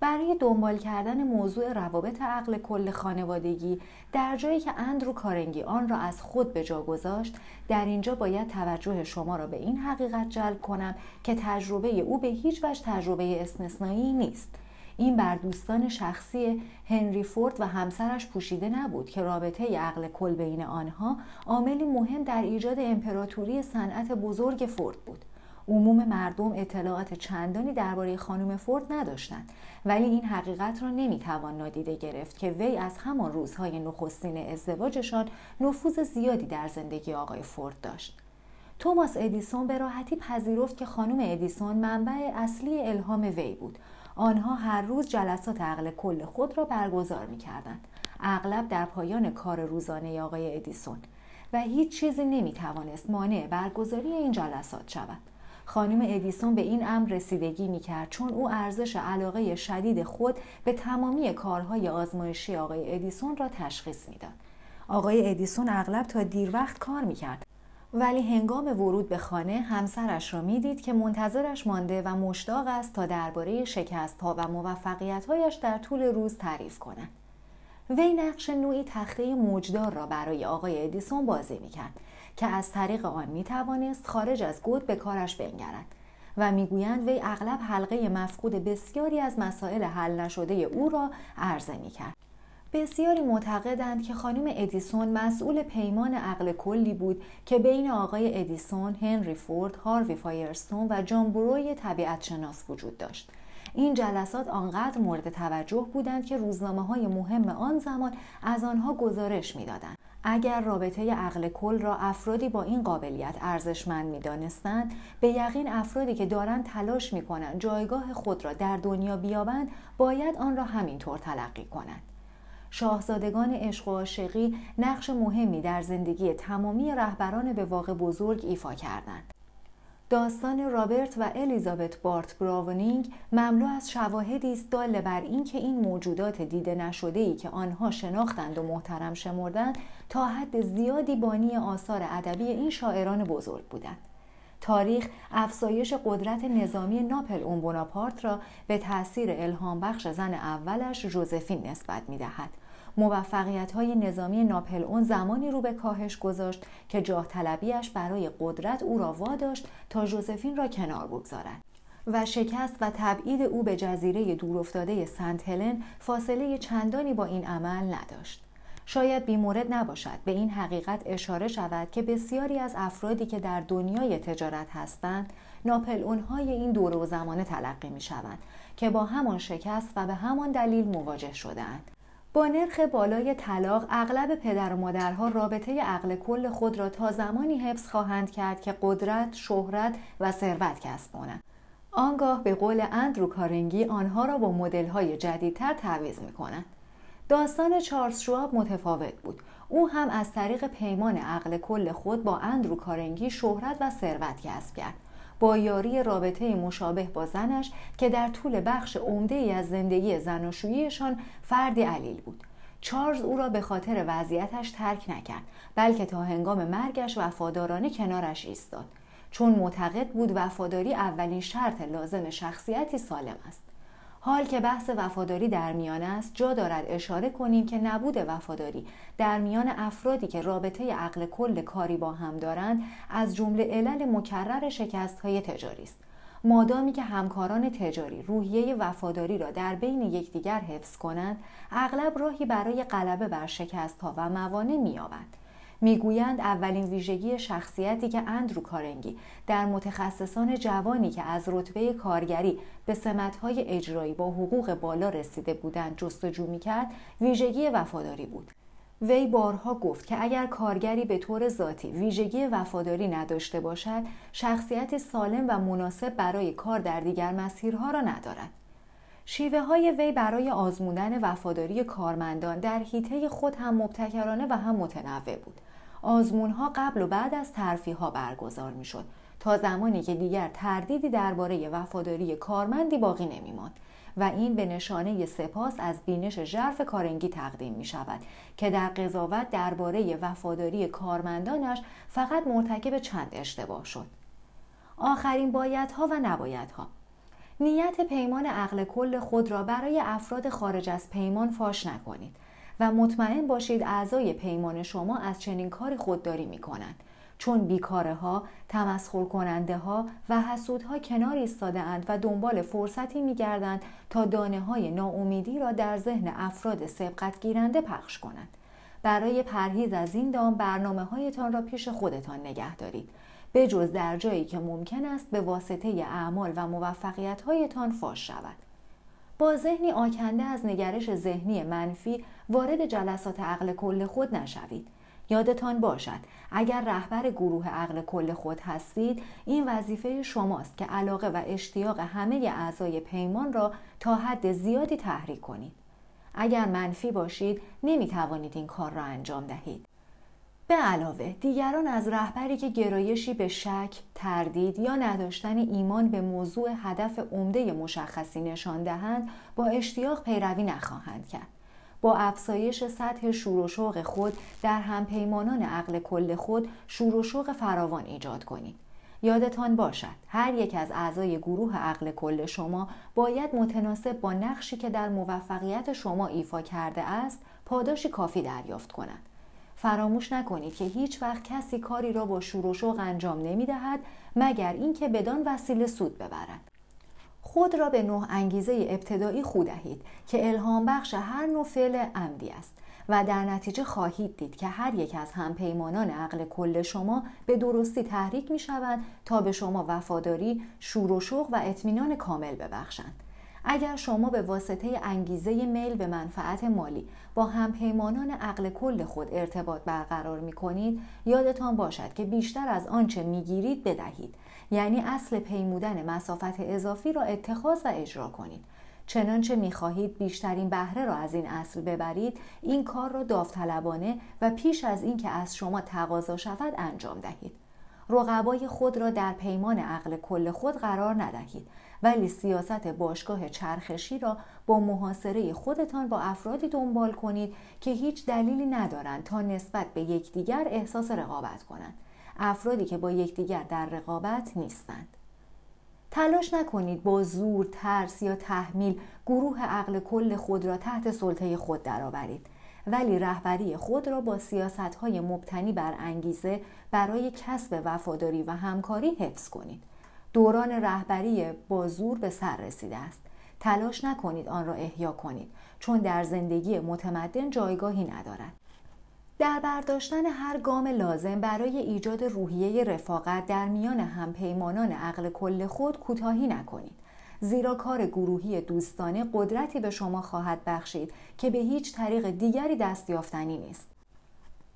برای دنبال کردن موضوع روابط عقل کل خانوادگی در جایی که اندرو کارنگی آن را از خود به جا گذاشت در اینجا باید توجه شما را به این حقیقت جلب کنم که تجربه او به هیچ وجه تجربه استثنایی نیست. این بر دوستان شخصی هنری فورد و همسرش پوشیده نبود که رابطه عقل کل بین آنها عاملی مهم در ایجاد امپراتوری صنعت بزرگ فورد بود. عموم مردم اطلاعات چندانی درباره خانم فورد نداشتند ولی این حقیقت را نمی‌توان نادیده گرفت که وی از همان روزهای نخستین ازدواجشان نفوذ زیادی در زندگی آقای فورد داشت. توماس ادیسون به راحتی پذیرفت که خانم ادیسون منبع اصلی الهام وی بود. آنها هر روز جلسات عقل کل خود را برگزار می کردند. اغلب در پایان کار روزانه آقای ادیسون. و هیچ چیزی نمی‌توانست مانع برگزاری این جلسات شود. خانم ادیسون به این امر رسیدگی می‌کرد چون او ارزش علاقه شدید خود به تمامی کارهای آزمایشی آقای ادیسون را تشخیص می‌داد آقای ادیسون اغلب تا دیر وقت کار می‌کرد ولی هنگام ورود به خانه همسرش را می‌دید که منتظرش مانده و مشتاق است تا درباره شکست ها و موفقیت هایش در طول روز تعریف کند. وی نقش نوعی تخته موجدار را برای آقای ادیسون بازی می‌کرد که از طریق آن می‌توانست خارج از گود به کارش بنگرد و می‌گویند وی اغلب حلقه مفقود بسیاری از مسائل حل نشده او را عرضه می‌کرد بسیاری معتقدند که خانم ادیسون مسئول پیمان عقل کلی بود که بین آقای ادیسون، هنری فورد، هاروی فایرستون و جان بروی طبیعت شناس وجود داشت. این جلسات آنقدر مورد توجه بودند که روزنامه های مهم آن زمان از آنها گزارش می‌دادند. اگر رابطه عقل کل را افرادی با این قابلیت ارزشمند می‌دانستند به یقین افرادی که دارند تلاش می‌کنند جایگاه خود را در دنیا بیابند باید آن را همینطور تلقی کنند شاهزادگان عشق و عاشقی نقش مهمی در زندگی تمامی رهبران به واقع بزرگ ایفا کردند. داستان رابرت و الیزابت بارت براونینگ مملو از شواهدی است دال بر اینکه این موجودات دیده نشده ای که آنها شناختند و محترم شمردند تا حد زیادی بانی آثار ادبی این شاعران بزرگ بودند. تاریخ افزایش قدرت نظامی ناپل اون بوناپارت را به تاثیر الهام بخش زن اولش جوزفین نسبت می دهد موفقیت های نظامی ناپل اون زمانی رو به کاهش گذاشت که جاه طلبیش برای قدرت او را واداشت تا جوزفین را کنار بگذارد. و شکست و تبعید او به جزیره دورافتاده سنت هلن فاصله چندانی با این عمل نداشت. شاید بیمورد نباشد به این حقیقت اشاره شود که بسیاری از افرادی که در دنیای تجارت هستند ناپل اونهای این دوره و زمانه تلقی می شوند که با همان شکست و به همان دلیل مواجه شدهاند. با نرخ بالای طلاق اغلب پدر و مادرها رابطه عقل کل خود را تا زمانی حفظ خواهند کرد که قدرت، شهرت و ثروت کسب کنند. آنگاه به قول اندرو کارنگی آنها را با مدل‌های جدیدتر تعویض می‌کنند. داستان چارلز شواب متفاوت بود. او هم از طریق پیمان عقل کل خود با اندرو کارنگی شهرت و ثروت کسب کرد. با رابطه مشابه با زنش که در طول بخش عمده ای از زندگی زناشوییشان فردی علیل بود. چارلز او را به خاطر وضعیتش ترک نکرد بلکه تا هنگام مرگش وفادارانه کنارش ایستاد. چون معتقد بود وفاداری اولین شرط لازم شخصیتی سالم است. حال که بحث وفاداری در میان است جا دارد اشاره کنیم که نبود وفاداری در میان افرادی که رابطه عقل کل کاری با هم دارند از جمله علل مکرر شکست های تجاری است. مادامی که همکاران تجاری روحیه وفاداری را در بین یکدیگر حفظ کنند اغلب راهی برای غلبه بر شکست ها و موانع مییابند. می‌گویند اولین ویژگی شخصیتی که اندرو کارنگی در متخصصان جوانی که از رتبه کارگری به سمتهای اجرایی با حقوق بالا رسیده بودند جستجو می‌کرد ویژگی وفاداری بود. وی بارها گفت که اگر کارگری به طور ذاتی ویژگی وفاداری نداشته باشد شخصیت سالم و مناسب برای کار در دیگر مسیرها را ندارد. شیوه های وی برای آزمودن وفاداری کارمندان در حیطه خود هم مبتکرانه و هم متنوع بود. آزمون ها قبل و بعد از ترفی ها برگزار می شد تا زمانی که دیگر تردیدی درباره وفاداری کارمندی باقی نمی ماند و این به نشانه سپاس از بینش ژرف کارنگی تقدیم می شود که در قضاوت درباره وفاداری کارمندانش فقط مرتکب چند اشتباه شد. آخرین بایدها و نبایدها. نیت پیمان عقل کل خود را برای افراد خارج از پیمان فاش نکنید و مطمئن باشید اعضای پیمان شما از چنین کاری خودداری می کنند چون بیکاره ها، تمسخر کننده ها و حسودها کنار ایستاده اند و دنبال فرصتی می گردند تا دانه های ناامیدی را در ذهن افراد سبقت گیرنده پخش کنند. برای پرهیز از این دام برنامه هایتان را پیش خودتان نگه دارید. به جز در جایی که ممکن است به واسطه اعمال و موفقیت هایتان فاش شود. با ذهنی آکنده از نگرش ذهنی منفی وارد جلسات عقل کل خود نشوید. یادتان باشد اگر رهبر گروه عقل کل خود هستید این وظیفه شماست که علاقه و اشتیاق همه اعضای پیمان را تا حد زیادی تحریک کنید اگر منفی باشید نمی توانید این کار را انجام دهید به علاوه دیگران از رهبری که گرایشی به شک، تردید یا نداشتن ایمان به موضوع هدف عمده مشخصی نشان دهند با اشتیاق پیروی نخواهند کرد. با افزایش سطح شور و شوق خود در همپیمانان عقل کل خود شور و شوق فراوان ایجاد کنید. یادتان باشد هر یک از اعضای گروه عقل کل شما باید متناسب با نقشی که در موفقیت شما ایفا کرده است پاداشی کافی دریافت کند. فراموش نکنید که هیچ وقت کسی کاری را با شور و شوق انجام نمی دهد مگر اینکه بدان وسیله سود ببرد. خود را به نوع انگیزه ابتدایی خود دهید که الهام بخش هر نوع فعل عمدی است و در نتیجه خواهید دید که هر یک از همپیمانان عقل کل شما به درستی تحریک می شوند تا به شما وفاداری، شور و شوق و اطمینان کامل ببخشند. اگر شما به واسطه انگیزه میل به منفعت مالی با همپیمانان عقل کل خود ارتباط برقرار می کنید یادتان باشد که بیشتر از آنچه می گیرید بدهید. یعنی اصل پیمودن مسافت اضافی را اتخاذ و اجرا کنید. چنانچه می‌خواهید بیشترین بهره را از این اصل ببرید این کار را داوطلبانه و پیش از اینکه از شما تقاضا شود انجام دهید. رقبای خود را در پیمان عقل کل خود قرار ندهید ولی سیاست باشگاه چرخشی را با محاصره خودتان با افرادی دنبال کنید که هیچ دلیلی ندارند تا نسبت به یکدیگر احساس رقابت کنند. افرادی که با یکدیگر در رقابت نیستند. تلاش نکنید با زور، ترس یا تحمیل گروه عقل کل خود را تحت سلطه خود درآورید. ولی رهبری خود را با سیاست های مبتنی بر انگیزه برای کسب وفاداری و همکاری حفظ کنید. دوران رهبری با زور به سر رسیده است. تلاش نکنید آن را احیا کنید چون در زندگی متمدن جایگاهی ندارد. در برداشتن هر گام لازم برای ایجاد روحیه رفاقت در میان همپیمانان عقل کل خود کوتاهی نکنید. زیرا کار گروهی دوستانه قدرتی به شما خواهد بخشید که به هیچ طریق دیگری دستیافتنی نیست.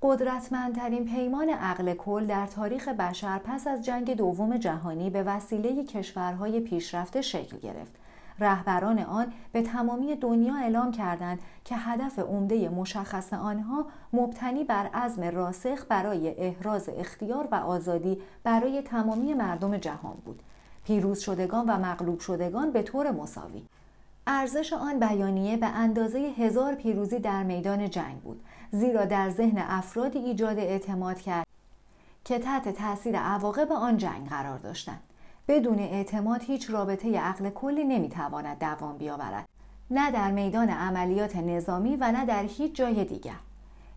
قدرتمندترین پیمان عقل کل در تاریخ بشر پس از جنگ دوم جهانی به وسیله کشورهای پیشرفته شکل گرفت. رهبران آن به تمامی دنیا اعلام کردند که هدف عمده مشخص آنها مبتنی بر عزم راسخ برای احراز اختیار و آزادی برای تمامی مردم جهان بود. پیروز شدگان و مغلوب شدگان به طور مساوی. ارزش آن بیانیه به اندازه هزار پیروزی در میدان جنگ بود زیرا در ذهن افرادی ایجاد اعتماد کرد که تحت تاثیر عواقب آن جنگ قرار داشتند. بدون اعتماد هیچ رابطه عقل کلی نمی‌تواند دوام بیاورد نه در میدان عملیات نظامی و نه در هیچ جای دیگر.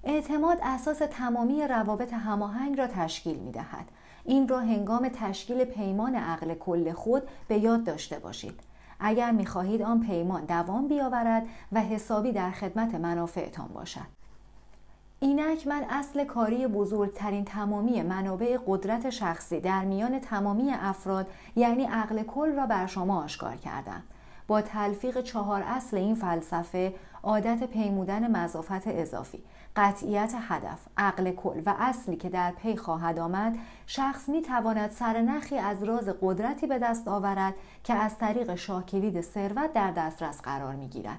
اعتماد اساس تمامی روابط هماهنگ را تشکیل می دهد. این را هنگام تشکیل پیمان عقل کل خود به یاد داشته باشید. اگر می خواهید آن پیمان دوام بیاورد و حسابی در خدمت منافعتان باشد. اینک من اصل کاری بزرگترین تمامی منابع قدرت شخصی در میان تمامی افراد یعنی عقل کل را بر شما آشکار کردم. با تلفیق چهار اصل این فلسفه عادت پیمودن مضافت اضافی قطعیت هدف عقل کل و اصلی که در پی خواهد آمد شخص می تواند سرنخی از راز قدرتی به دست آورد که از طریق شاکلید ثروت در دسترس قرار می گیرد.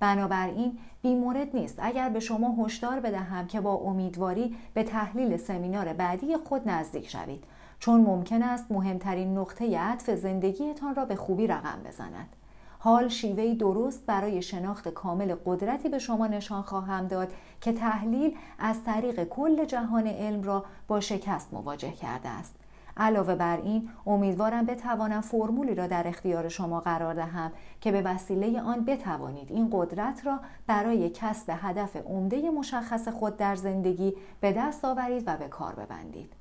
بنابراین بیمورد نیست اگر به شما هشدار بدهم که با امیدواری به تحلیل سمینار بعدی خود نزدیک شوید چون ممکن است مهمترین نقطه عطف زندگیتان را به خوبی رقم بزند. حال شیوهی درست برای شناخت کامل قدرتی به شما نشان خواهم داد که تحلیل از طریق کل جهان علم را با شکست مواجه کرده است. علاوه بر این امیدوارم بتوانم فرمولی را در اختیار شما قرار دهم که به وسیله آن بتوانید این قدرت را برای کسب هدف عمده مشخص خود در زندگی به دست آورید و به کار ببندید.